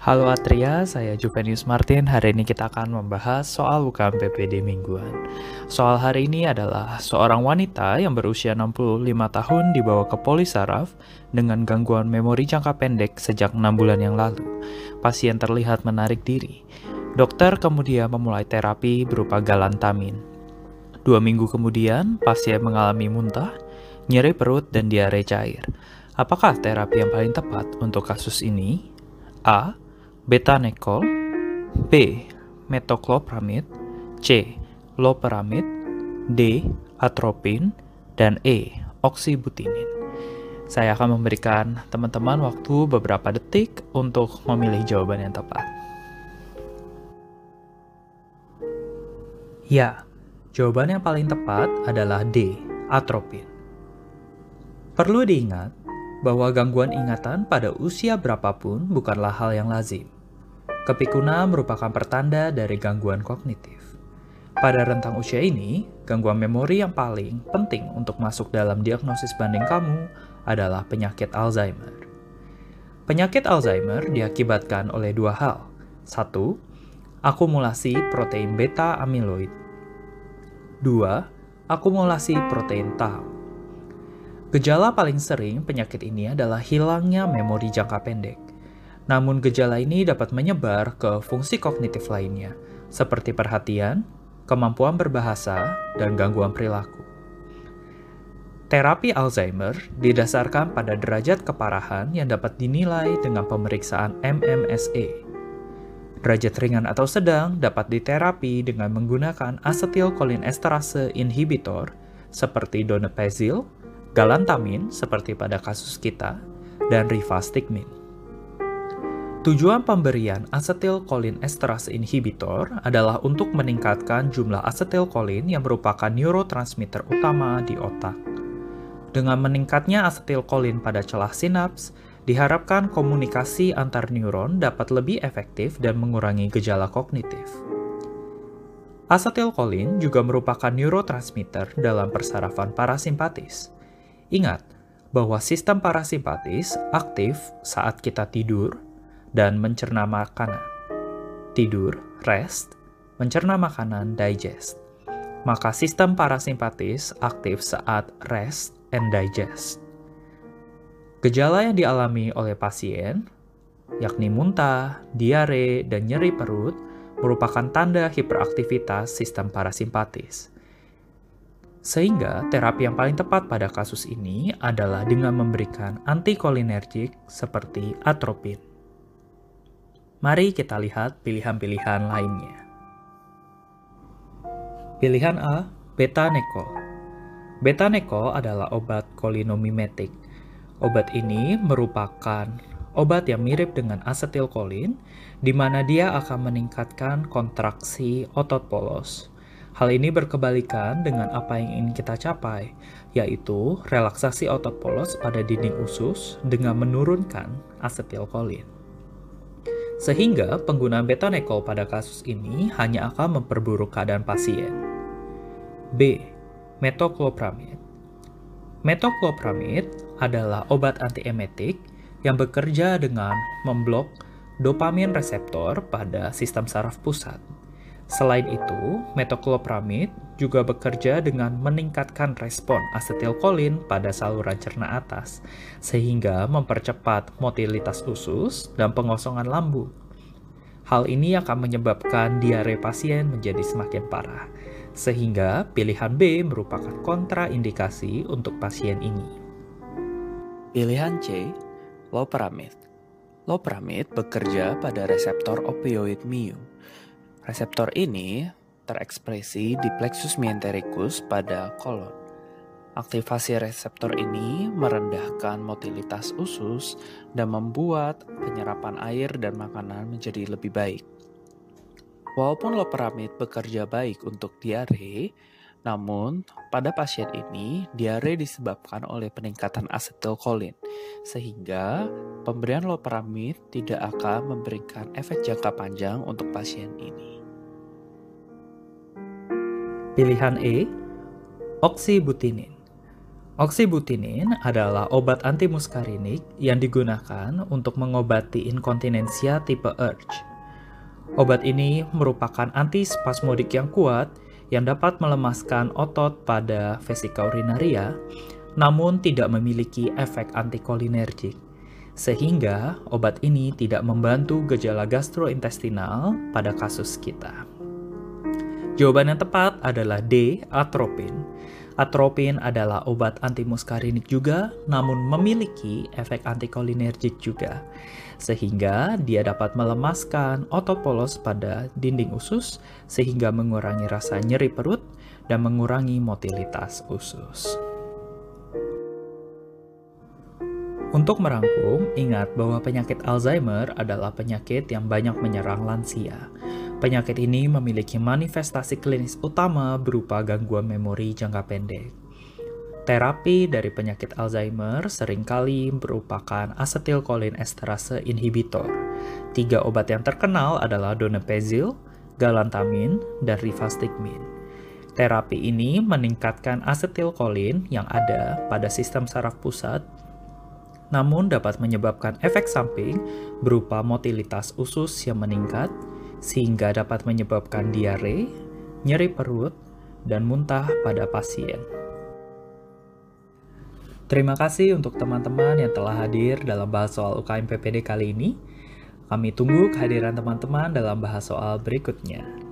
Halo Atria, saya Juvenius Martin. Hari ini kita akan membahas soal UKM PPD mingguan. Soal hari ini adalah seorang wanita yang berusia 65 tahun dibawa ke polisaraf dengan gangguan memori jangka pendek sejak 6 bulan yang lalu. Pasien terlihat menarik diri. Dokter kemudian memulai terapi berupa galantamin. Dua minggu kemudian, pasien mengalami muntah, nyeri perut, dan diare cair. Apakah terapi yang paling tepat untuk kasus ini? A beta-nekol, B. Metoclopramid, C. Loperamid, D. Atropin, dan E. Oksibutinin. Saya akan memberikan teman-teman waktu beberapa detik untuk memilih jawaban yang tepat. Ya, jawaban yang paling tepat adalah D. Atropin. Perlu diingat bahwa gangguan ingatan pada usia berapapun bukanlah hal yang lazim. Kepikunan merupakan pertanda dari gangguan kognitif. Pada rentang usia ini, gangguan memori yang paling penting untuk masuk dalam diagnosis banding kamu adalah penyakit Alzheimer. Penyakit Alzheimer diakibatkan oleh dua hal. Satu, akumulasi protein beta amiloid. Dua, akumulasi protein tau. Gejala paling sering penyakit ini adalah hilangnya memori jangka pendek. Namun gejala ini dapat menyebar ke fungsi kognitif lainnya, seperti perhatian, kemampuan berbahasa, dan gangguan perilaku. Terapi Alzheimer didasarkan pada derajat keparahan yang dapat dinilai dengan pemeriksaan MMSE. Derajat ringan atau sedang dapat diterapi dengan menggunakan asetilkolinesterase inhibitor seperti donepezil, galantamin seperti pada kasus kita, dan rivastigmine. Tujuan pemberian asetilkolinesterase inhibitor adalah untuk meningkatkan jumlah asetilkolin yang merupakan neurotransmitter utama di otak. Dengan meningkatnya asetilkolin pada celah sinaps, diharapkan komunikasi antar neuron dapat lebih efektif dan mengurangi gejala kognitif. Asetilkolin juga merupakan neurotransmitter dalam persarafan parasimpatis. Ingat bahwa sistem parasimpatis aktif saat kita tidur, dan mencerna makanan. Tidur, rest, mencerna makanan, digest. Maka sistem parasimpatis aktif saat rest and digest. Gejala yang dialami oleh pasien, yakni muntah, diare, dan nyeri perut, merupakan tanda hiperaktivitas sistem parasimpatis. Sehingga terapi yang paling tepat pada kasus ini adalah dengan memberikan antikolinergik seperti atropin. Mari kita lihat pilihan-pilihan lainnya. Pilihan A, beta-neko. Beta-neko adalah obat kolinomimetik. Obat ini merupakan obat yang mirip dengan asetilkolin, di mana dia akan meningkatkan kontraksi otot polos. Hal ini berkebalikan dengan apa yang ingin kita capai, yaitu relaksasi otot polos pada dinding usus dengan menurunkan asetilkolin. Sehingga penggunaan betanekol pada kasus ini hanya akan memperburuk keadaan pasien. B. Metoclopramid Metoclopramid adalah obat antiemetik yang bekerja dengan memblok dopamin reseptor pada sistem saraf pusat. Selain itu, metoclopramid juga bekerja dengan meningkatkan respon asetilkolin pada saluran cerna atas, sehingga mempercepat motilitas usus dan pengosongan lambung. Hal ini akan menyebabkan diare pasien menjadi semakin parah, sehingga pilihan B merupakan kontraindikasi untuk pasien ini. Pilihan C, loperamid. Loperamid bekerja pada reseptor opioid mu Reseptor ini terekspresi di plexus mientericus pada kolon. Aktivasi reseptor ini merendahkan motilitas usus dan membuat penyerapan air dan makanan menjadi lebih baik. Walaupun loperamid bekerja baik untuk diare, namun pada pasien ini diare disebabkan oleh peningkatan asetilkolin, sehingga pemberian loperamid tidak akan memberikan efek jangka panjang untuk pasien ini. Pilihan E, oksibutinin. Oksibutinin adalah obat antimuskarinik yang digunakan untuk mengobati inkontinensia tipe urge. Obat ini merupakan antispasmodik yang kuat yang dapat melemaskan otot pada vesika urinaria, namun tidak memiliki efek antikolinergik. Sehingga obat ini tidak membantu gejala gastrointestinal pada kasus kita. Jawaban yang tepat adalah D. Atropin Atropin adalah obat antimuskarinik juga, namun memiliki efek antikolinergik juga, sehingga dia dapat melemaskan otot polos pada dinding usus, sehingga mengurangi rasa nyeri perut dan mengurangi motilitas usus. Untuk merangkum, ingat bahwa penyakit Alzheimer adalah penyakit yang banyak menyerang lansia. Penyakit ini memiliki manifestasi klinis utama berupa gangguan memori jangka pendek. Terapi dari penyakit Alzheimer sering kali merupakan asetilkolin esterase inhibitor. Tiga obat yang terkenal adalah donepezil, galantamin, dan rivastigmin. Terapi ini meningkatkan asetilkolin yang ada pada sistem saraf pusat namun dapat menyebabkan efek samping berupa motilitas usus yang meningkat, sehingga dapat menyebabkan diare, nyeri perut, dan muntah pada pasien. Terima kasih untuk teman-teman yang telah hadir dalam bahas soal UKM PPD kali ini. Kami tunggu kehadiran teman-teman dalam bahas soal berikutnya.